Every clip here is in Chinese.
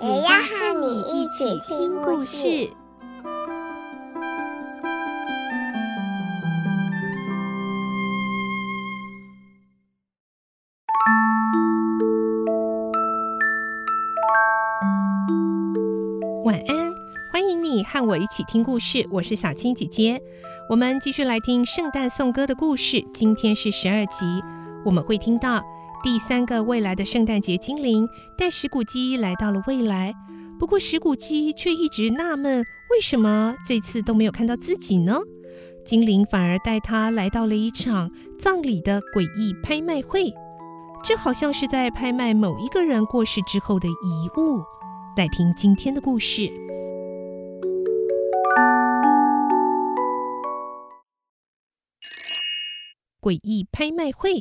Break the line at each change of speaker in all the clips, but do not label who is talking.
也要和你一起听故事。
晚安，欢迎你和我一起听故事。我是小青姐姐，我们继续来听圣诞颂歌的故事。今天是十二集，我们会听到第三个未来的圣诞节精灵带史古基来到了未来。不过史古基却一直纳闷，为什么这次都没有看到自己呢？精灵反而带他来到了一场葬礼的诡异拍卖会，这好像是在拍卖某一个人过世之后的遗物。来听今天的故事，《诡异拍卖会》。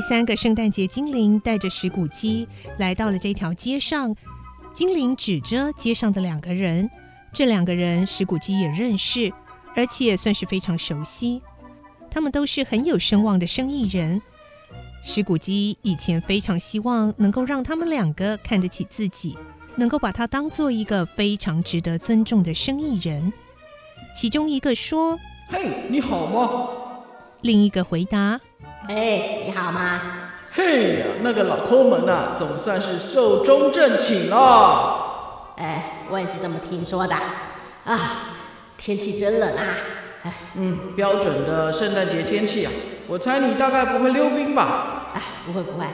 第三个圣诞节精灵带着史古基来到了这条街上。精灵指着街上的两个人，这两个人史古基也认识，而且算是非常熟悉。他们都是很有声望的生意人。史古基以前非常希望能够让他们两个看得起自己，能够把他当做一个非常值得尊重的生意人。其中一个说：“
嘿，你好吗？”
另一个回答：“
嘿，你好吗？”“
嘿呀，那个老抠门啊，总算是寿终正寝了。”“
哎，我也是这么听说的。”“啊，天气真冷啊！”“
哎，嗯，标准的圣诞节天气啊。”我猜你大概不会溜冰吧？
哎，不会不会，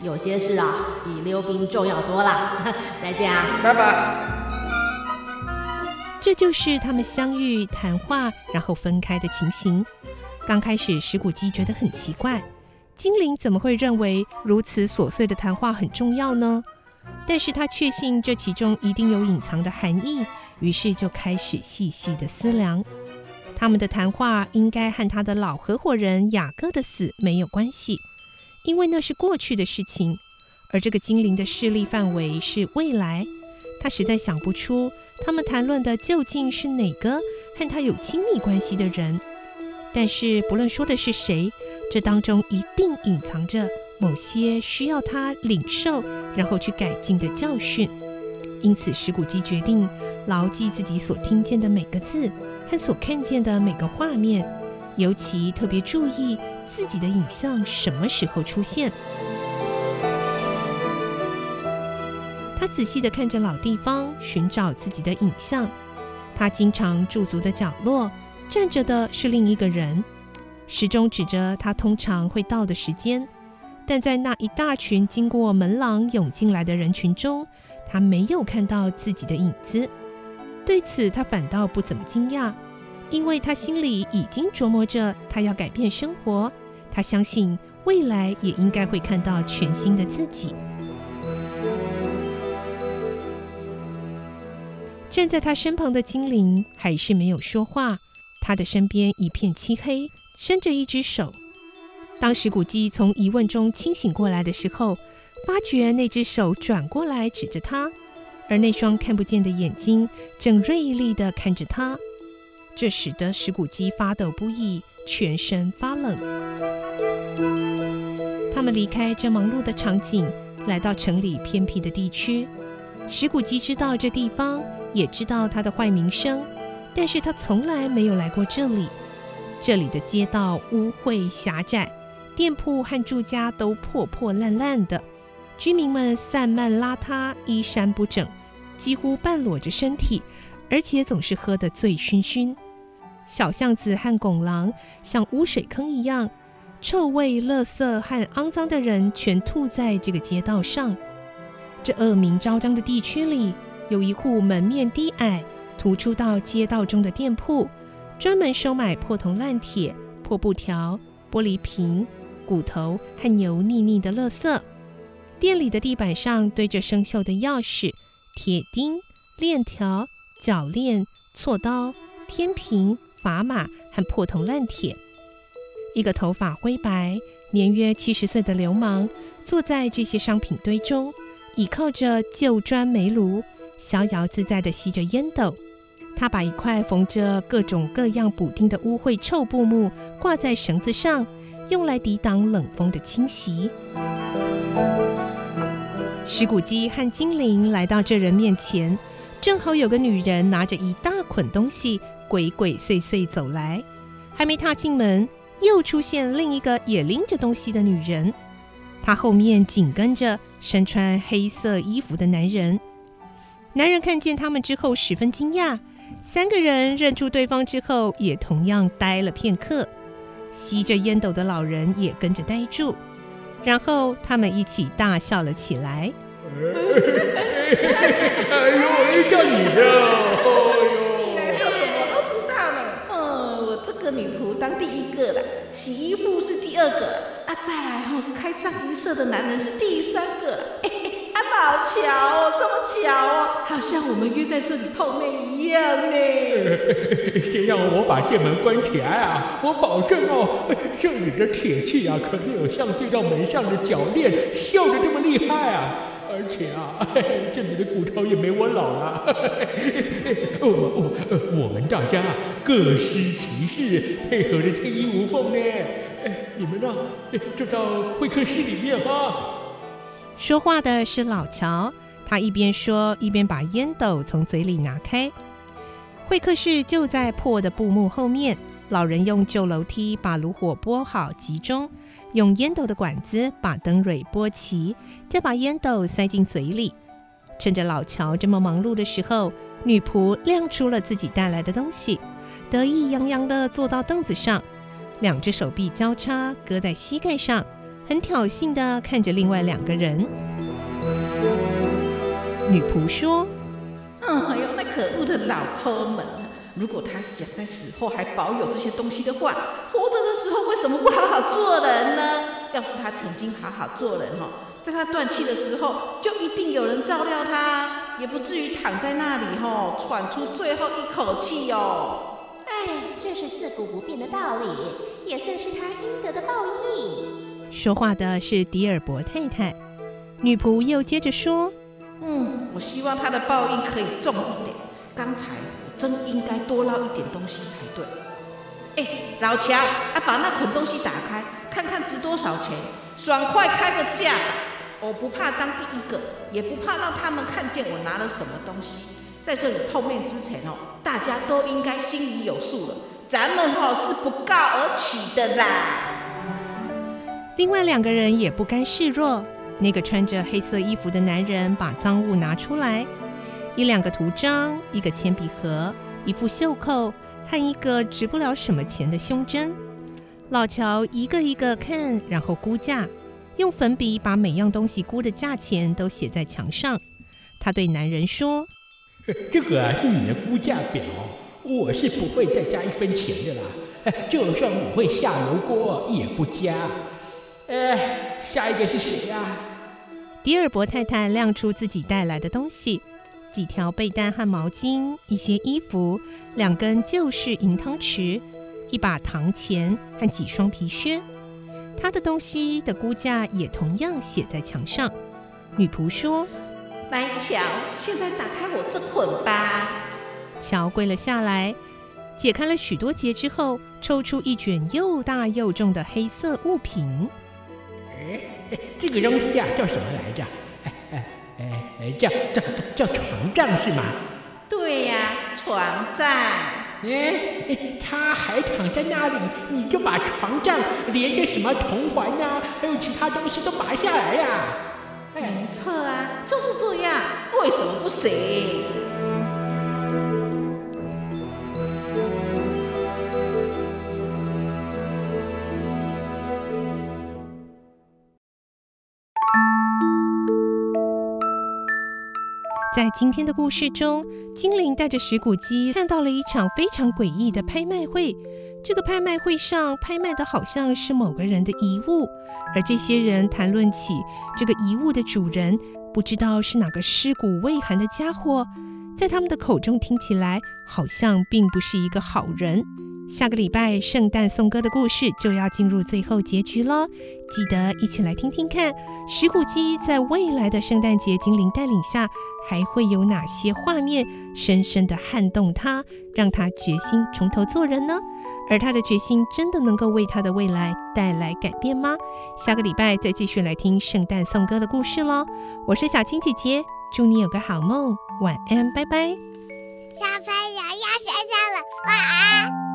有些事啊比溜冰重要多了。再见啊，
拜拜。
这就是他们相遇、谈话，然后分开的情形。刚开始，石谷基觉得很奇怪，精灵怎么会认为如此琐碎的谈话很重要呢？但是他确信这其中一定有隐藏的含义，于是就开始细细的思量。他们的谈话应该和他的老合伙人雅各的死没有关系，因为那是过去的事情。而这个精灵的势力范围是未来，他实在想不出他们谈论的究竟是哪个和他有亲密关系的人。但是不论说的是谁，这当中一定隐藏着某些需要他领受然后去改进的教训。因此，石古基决定牢记自己所听见的每个字。和所看见的每个画面，尤其特别注意自己的影像什么时候出现。他仔细地看着老地方，寻找自己的影像。他经常驻足的角落，站着的是另一个人，时钟指着他通常会到的时间。但在那一大群经过门廊涌进来的人群中，他没有看到自己的影子。对此，他反倒不怎么惊讶，因为他心里已经琢磨着，他要改变生活。他相信未来也应该会看到全新的自己。站在他身旁的精灵还是没有说话，他的身边一片漆黑，伸着一只手。当史古基从疑问中清醒过来的时候，发觉那只手转过来指着他。而那双看不见的眼睛正锐利地看着他，这使得石古基发抖不已，全身发冷。他们离开这忙碌的场景，来到城里偏僻的地区。石古基知道这地方，也知道它的坏名声，但是他从来没有来过这里。这里的街道污秽狭窄，店铺和住家都破破烂烂的。居民们散漫邋遢，衣衫不整，几乎半裸着身体，而且总是喝得醉醺醺。小巷子和拱廊像污水坑一样，臭味、垃圾和肮脏的人全吐在这个街道上。这恶名昭彰的地区里，有一户门面低矮、突出到街道中的店铺，专门收买破铜烂铁、破布条、玻璃瓶。骨头和油腻腻的垃圾。店里的地板上堆着生锈的钥匙、铁钉、链条、铰链、锉刀、天平、砝码和破铜烂铁。一个头发灰白、年约七十岁的流氓坐在这些商品堆中，倚靠着旧砖煤炉，逍遥自在地吸着烟斗。他把一块缝着各种各样补丁的污秽臭布幕挂在绳子上，用来抵挡冷风的侵袭。石骨鸡和精灵来到这人面前，正好有个女人拿着一大捆东西，鬼鬼祟祟走来。还没踏进门，又出现另一个也拎着东西的女人。她后面紧跟着身穿黑色衣服的男人。男人看见他们之后十分惊讶，三个人认出对方之后，也同样呆了片刻。吸着烟斗的老人也跟着呆住。然后他们一起大笑了起来。哎
呦，一个你的，哎呦，
这我都知道呢。哦，我这个女仆当第一个了，洗衣服是第二个，啊，再来后开葬仪社的男人是第三个。哎嘿，啊，好巧哦，这么巧哦，好像我们约在这里泡面一样呢。
先让我把店门关起来啊！我保证哦，这里的铁器啊，可没有像这道门上的铰链锈的这么厉害啊。而且啊，这里的骨头也没我老了。我 我，我们大家各司其事，配合的天衣无缝呢。你们呢，就到会客室里面吧。
说话的是老乔，他一边说一边把烟斗从嘴里拿开。会客室就在破的布幕后面，老人用旧楼梯把炉火拨好集中。用烟斗的管子把灯蕊拨齐，再把烟斗塞进嘴里。趁着老乔这么忙碌的时候，女仆亮出了自己带来的东西，得意洋洋地坐到凳子上，两只手臂交叉搁在膝盖上，很挑衅地看着另外两个人。女仆说：“
嗯，哎呦，那可恶的老抠门！如果他想在死后还保有这些东西的话，活着的时候为什么不好好做人呢？要是他曾经好好做人哈，在他断气的时候，就一定有人照料他，也不至于躺在那里哈，喘出最后一口气哟。
哎，这是自古不变的道理，也算是他应得的报应。
说话的是迪尔伯太太，女仆又接着说：“
嗯，我希望他的报应可以重一点。刚才我。”真应该多捞一点东西才对。哎，老乔，啊，把那捆东西打开，看看值多少钱，爽快开个价。我不怕当第一个，也不怕让他们看见我拿了什么东西。在这里碰面之前哦，大家都应该心里有数了。咱们哦是不告而起的啦。
另外两个人也不甘示弱。那个穿着黑色衣服的男人把赃物拿出来。一两个图章，一个铅笔盒，一副袖扣和一个值不了什么钱的胸针。老乔一个一个看，然后估价，用粉笔把每样东西估的价钱都写在墙上。他对男人说：“
这个啊是你的估价表，我是不会再加一分钱的啦。就算我会下油锅，也不加。哎，下一个是谁呀？”
迪尔伯太太亮出自己带来的东西。几条被单和毛巾，一些衣服，两根旧式银汤匙，一把糖钱和几双皮靴。他的东西的估价也同样写在墙上。女仆说：“
来，乔，现在打开我这捆吧。”
乔跪了下来，解开了许多结之后，抽出一卷又大又重的黑色物品。
哎，这个东西啊，叫什么来着？哎哎哎，叫叫叫床帐是吗？
对呀、啊，床帐。
哎，他还躺在那里，你就把床帐连着什么铜环呀，还有其他东西都拔下来呀、啊。
没错啊，就是这样，为什么不行？
今天的故事中，精灵带着石骨鸡看到了一场非常诡异的拍卖会。这个拍卖会上拍卖的好像是某个人的遗物，而这些人谈论起这个遗物的主人，不知道是哪个尸骨未寒的家伙，在他们的口中听起来好像并不是一个好人。下个礼拜圣诞颂歌的故事就要进入最后结局了，记得一起来听听看，石虎鸡在未来的圣诞节精灵带领下，还会有哪些画面深深的撼动他，让他决心从头做人呢？而他的决心真的能够为他的未来带来改变吗？下个礼拜再继续来听圣诞颂歌的故事喽！我是小青姐姐，祝你有个好梦，晚安，拜拜。
小朋友要睡觉了，晚安。